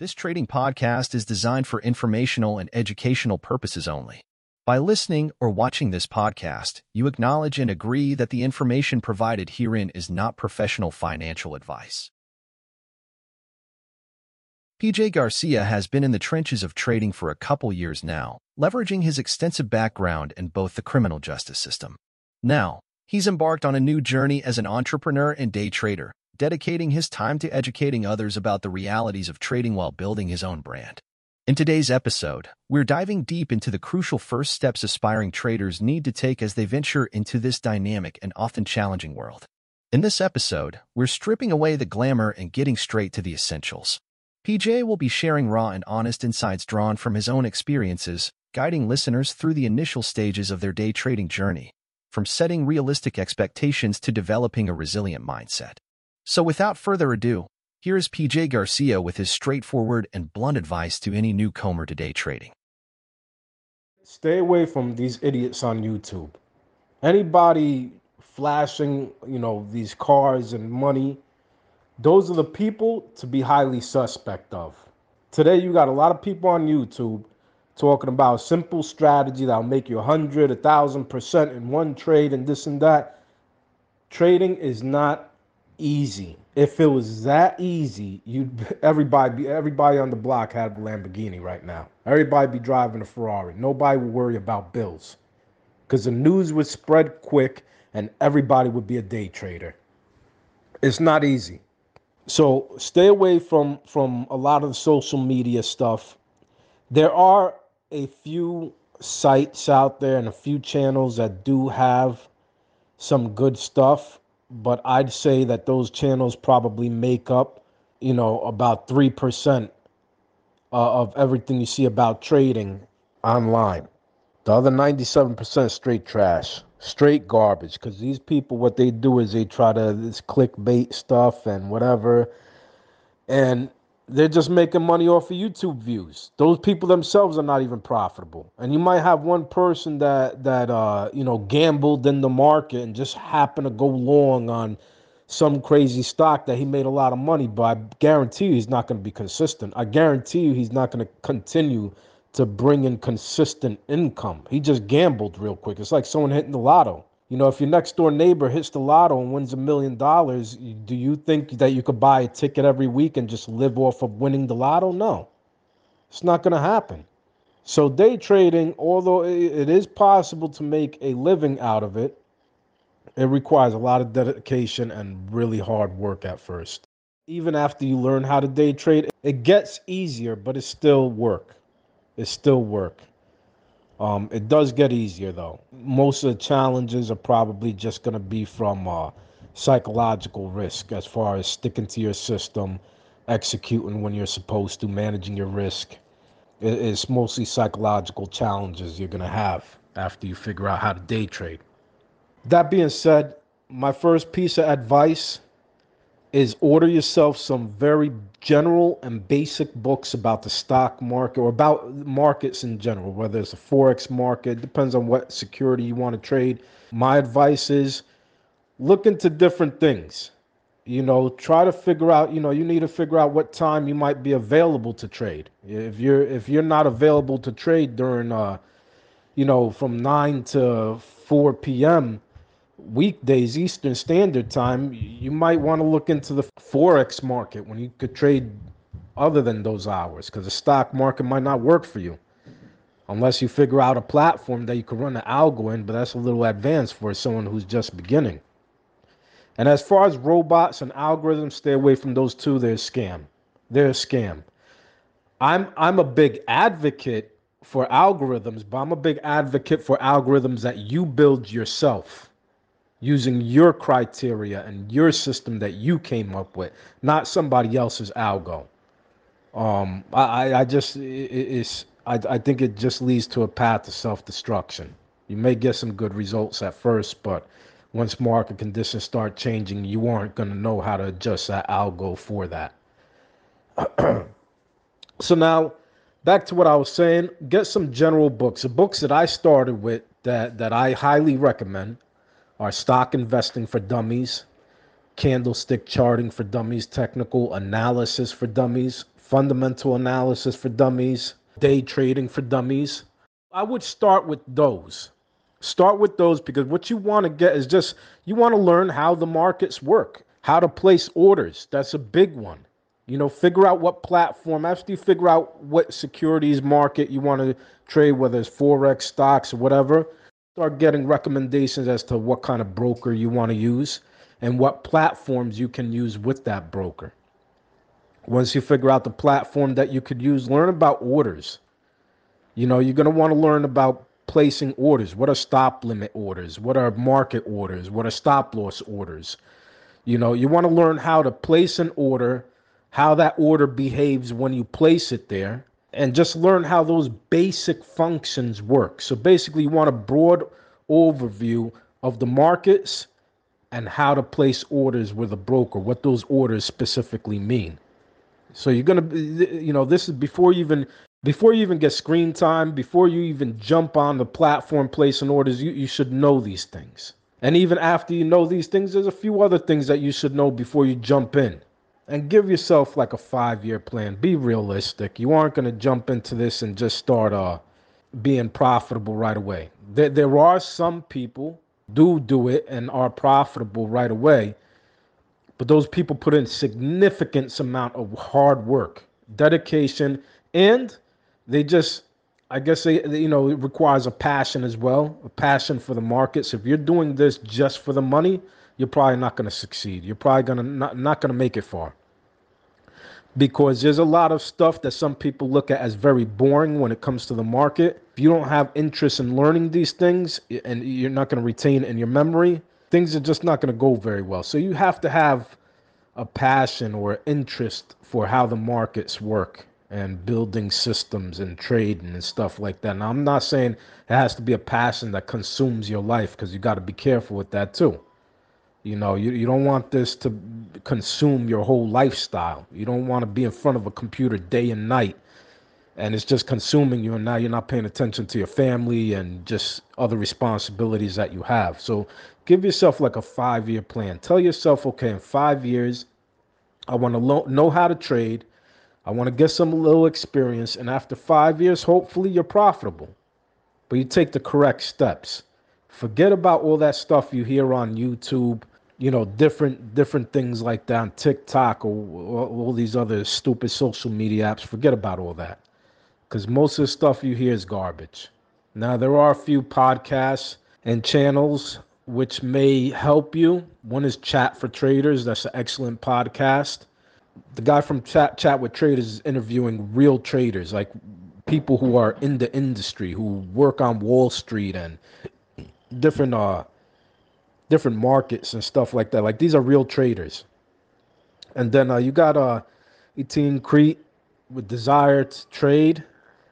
This trading podcast is designed for informational and educational purposes only. By listening or watching this podcast, you acknowledge and agree that the information provided herein is not professional financial advice. PJ Garcia has been in the trenches of trading for a couple years now, leveraging his extensive background in both the criminal justice system. Now, he's embarked on a new journey as an entrepreneur and day trader, dedicating his time to educating others about the realities of trading while building his own brand. In today's episode, we're diving deep into the crucial first steps aspiring traders need to take as they venture into this dynamic and often challenging world. In this episode, we're stripping away the glamour and getting straight to the essentials. PJ will be sharing raw and honest insights drawn from his own experiences, guiding listeners through the initial stages of their day trading journey, from setting realistic expectations to developing a resilient mindset. So without further ado, here is PJ Garcia with his straightforward and blunt advice to any newcomer to day trading. Stay away from these idiots on YouTube. Anybody flashing, you know, these cars and money, those are the people to be highly suspect of. Today, you got a lot of people on YouTube talking about simple strategy that'll make you a hundred, a thousand percent in one trade and this and that. Trading is not easy. If it was that easy, you'd everybody everybody on the block had a Lamborghini right now. Everybody be driving a Ferrari. Nobody would worry about bills. Because the news would spread quick and everybody would be a day trader. It's not easy. So stay away from from a lot of the social media stuff. There are a few sites out there and a few channels that do have some good stuff but I'd say that those channels probably make up, you know, about 3% uh, of everything you see about trading online. The other 97% straight trash, straight garbage. Because these people, what they do is they try to this clickbait stuff and whatever. And they're just making money off of YouTube views. Those people themselves are not even profitable. And you might have one person that that uh, you know gambled in the market and just happened to go long on some crazy stock that he made a lot of money, but I guarantee you he's not going to be consistent. I guarantee you he's not going to continue to bring in consistent income. He just gambled real quick. It's like someone hitting the lotto. You know, if your next door neighbor hits the lotto and wins a million dollars, do you think that you could buy a ticket every week and just live off of winning the lotto? No, it's not going to happen. So, day trading, although it is possible to make a living out of it, it requires a lot of dedication and really hard work at first. Even after you learn how to day trade, it gets easier, but it's still work. It's still work. Um, it does get easier though. Most of the challenges are probably just going to be from uh, psychological risk as far as sticking to your system, executing when you're supposed to, managing your risk. It's mostly psychological challenges you're going to have after you figure out how to day trade. That being said, my first piece of advice is order yourself some very general and basic books about the stock market or about markets in general, whether it's a forex market, depends on what security you want to trade. My advice is look into different things. You know, try to figure out, you know, you need to figure out what time you might be available to trade. If you're if you're not available to trade during uh you know, from 9 to 4 p.m., weekdays Eastern Standard Time, you might want to look into the forex market when you could trade other than those hours because the stock market might not work for you unless you figure out a platform that you can run an algo in, but that's a little advanced for someone who's just beginning. And as far as robots and algorithms, stay away from those two. They're a scam. They're a scam. I'm I'm a big advocate for algorithms, but I'm a big advocate for algorithms that you build yourself using your criteria and your system that you came up with, not somebody else's algo. Um, I, I just it, it's I, I think it just leads to a path to self-destruction. You may get some good results at first, but once market conditions start changing, you aren't going to know how to adjust that algo for that. so now, back to what I was saying. Get some general books. The books that I started with that that I highly recommend are stock investing for dummies, candlestick charting for dummies, technical analysis for dummies, fundamental analysis for dummies, day trading for dummies. I would start with those. Start with those because what you want to get is just you want to learn how the markets work, how to place orders. That's a big one. You know, figure out what platform, after you figure out what securities market you want to trade, whether it's Forex, stocks, or whatever, start getting recommendations as to what kind of broker you want to use and what platforms you can use with that broker. Once you figure out the platform that you could use, learn about orders. You know, you're going to want to learn about placing orders. What are stop limit orders? What are market orders? What are stop loss orders? You know, you want to learn how to place an order, how that order behaves when you place it there, and just learn how those basic functions work. So basically, you want a broad overview of the markets and how to place orders with a broker, what those orders specifically mean. So you're gonna, you know, this is before you even before you even get screen time, before you even jump on the platform placing orders, you, you should know these things. And even after you know these things, there's a few other things that you should know before you jump in. And give yourself like a five year plan. Be realistic. You aren't going to jump into this and just start uh, being profitable right away. There, there are some people do do it and are profitable right away but those people put in significant amount of hard work dedication and they just i guess they, you know it requires a passion as well a passion for the markets if you're doing this just for the money you're probably not going to succeed you're probably going to not, not going to make it far because there's a lot of stuff that some people look at as very boring when it comes to the market if you don't have interest in learning these things and you're not going to retain in your memory things are just not going to go very well. So you have to have a passion or interest for how the markets work and building systems and trading and stuff like that. Now, I'm not saying it has to be a passion that consumes your life because you got to be careful with that too. You know, you, you don't want this to consume your whole lifestyle. You don't want to be in front of a computer day and night and it's just consuming you and now you're not paying attention to your family and just other responsibilities that you have. So give yourself like a five year plan. Tell yourself okay in five years i want to lo- know how to trade. I want to get some little experience and after five years hopefully you're profitable. But you take the correct steps. Forget about all that stuff you hear on youtube you know different different things like that on tiktok or, or all these other stupid social media apps forget about all that because most of the stuff you hear is garbage. Now, there are a few podcasts and channels which may help you. One is Chat for Traders, that's an excellent podcast. The guy from Chat, Chat with Traders is interviewing real traders, like people who are in the industry, who work on Wall Street and different uh different markets and stuff like that. Like these are real traders. And then uh, you got uh Etienne Crete with Desire to Trade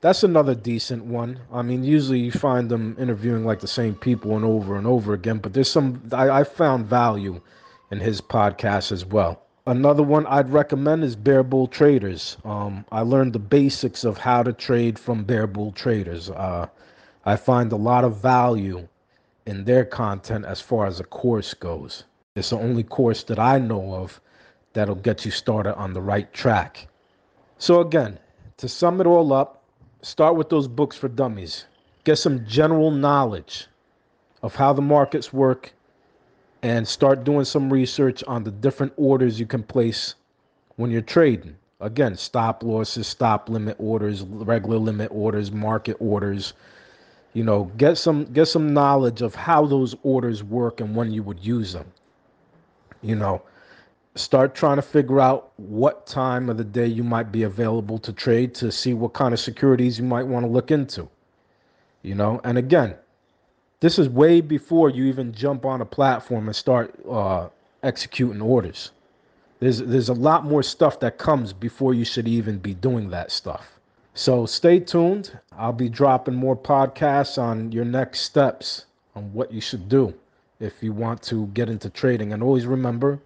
that's another decent one. I mean, usually you find them interviewing like the same people and over and over again, but there's some I, I found value in his podcast as well. Another one I'd recommend is Bear Bull Traders. Um, I learned the basics of how to trade from Bear Bull Traders. Uh, I find a lot of value in their content as far as a course goes. It's the only course that I know of that'll get you started on the right track. So, again, to sum it all up, start with those books for dummies. Get some general knowledge of how the markets work and start doing some research on the different orders you can place when you're trading. Again, stop losses, stop limit orders, regular limit orders, market orders. You know, get some get some knowledge of how those orders work and when you would use them. You know, start trying to figure out what time of the day you might be available to trade to see what kind of securities you might want to look into. You know, and again, this is way before you even jump on a platform and start uh, executing orders. There's there's a lot more stuff that comes before you should even be doing that stuff. So stay tuned. I'll be dropping more podcasts on your next steps on what you should do if you want to get into trading. And always remember,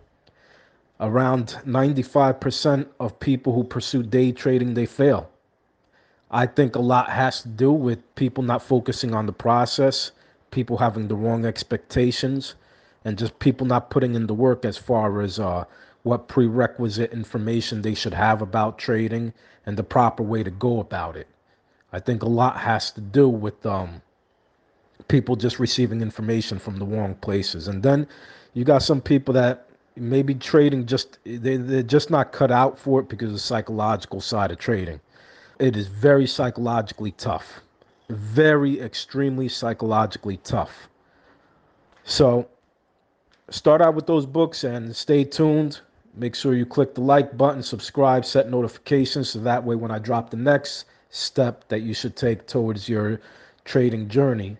around 95% of people who pursue day trading they fail i think a lot has to do with people not focusing on the process people having the wrong expectations and just people not putting in the work as far as uh, what prerequisite information they should have about trading and the proper way to go about it. I think a lot has to do with um, people just receiving information from the wrong places. And then you got some people that maybe trading just they, they're just not cut out for it because of the psychological side of trading. It is very psychologically tough. Very extremely psychologically tough. So start out with those books and stay tuned. Make sure you click the like button, subscribe, set notifications so that way when I drop the next step that you should take towards your trading journey,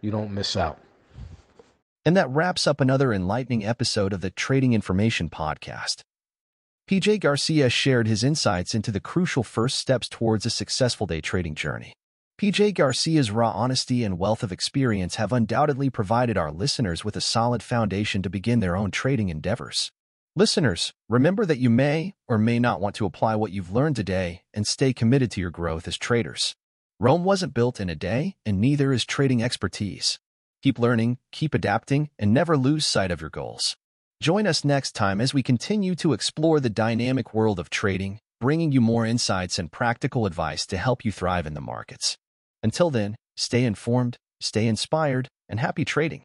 you don't miss out. And that wraps up another enlightening episode of the Trading Information Podcast. PJ Garcia shared his insights into the crucial first steps towards a successful day trading journey. PJ Garcia's raw honesty and wealth of experience have undoubtedly provided our listeners with a solid foundation to begin their own trading endeavors. Listeners, remember that you may or may not want to apply what you've learned today and stay committed to your growth as traders. Rome wasn't built in a day, and neither is trading expertise. Keep learning, keep adapting, and never lose sight of your goals. Join us next time as we continue to explore the dynamic world of trading, bringing you more insights and practical advice to help you thrive in the markets. Until then, stay informed, stay inspired, and happy trading.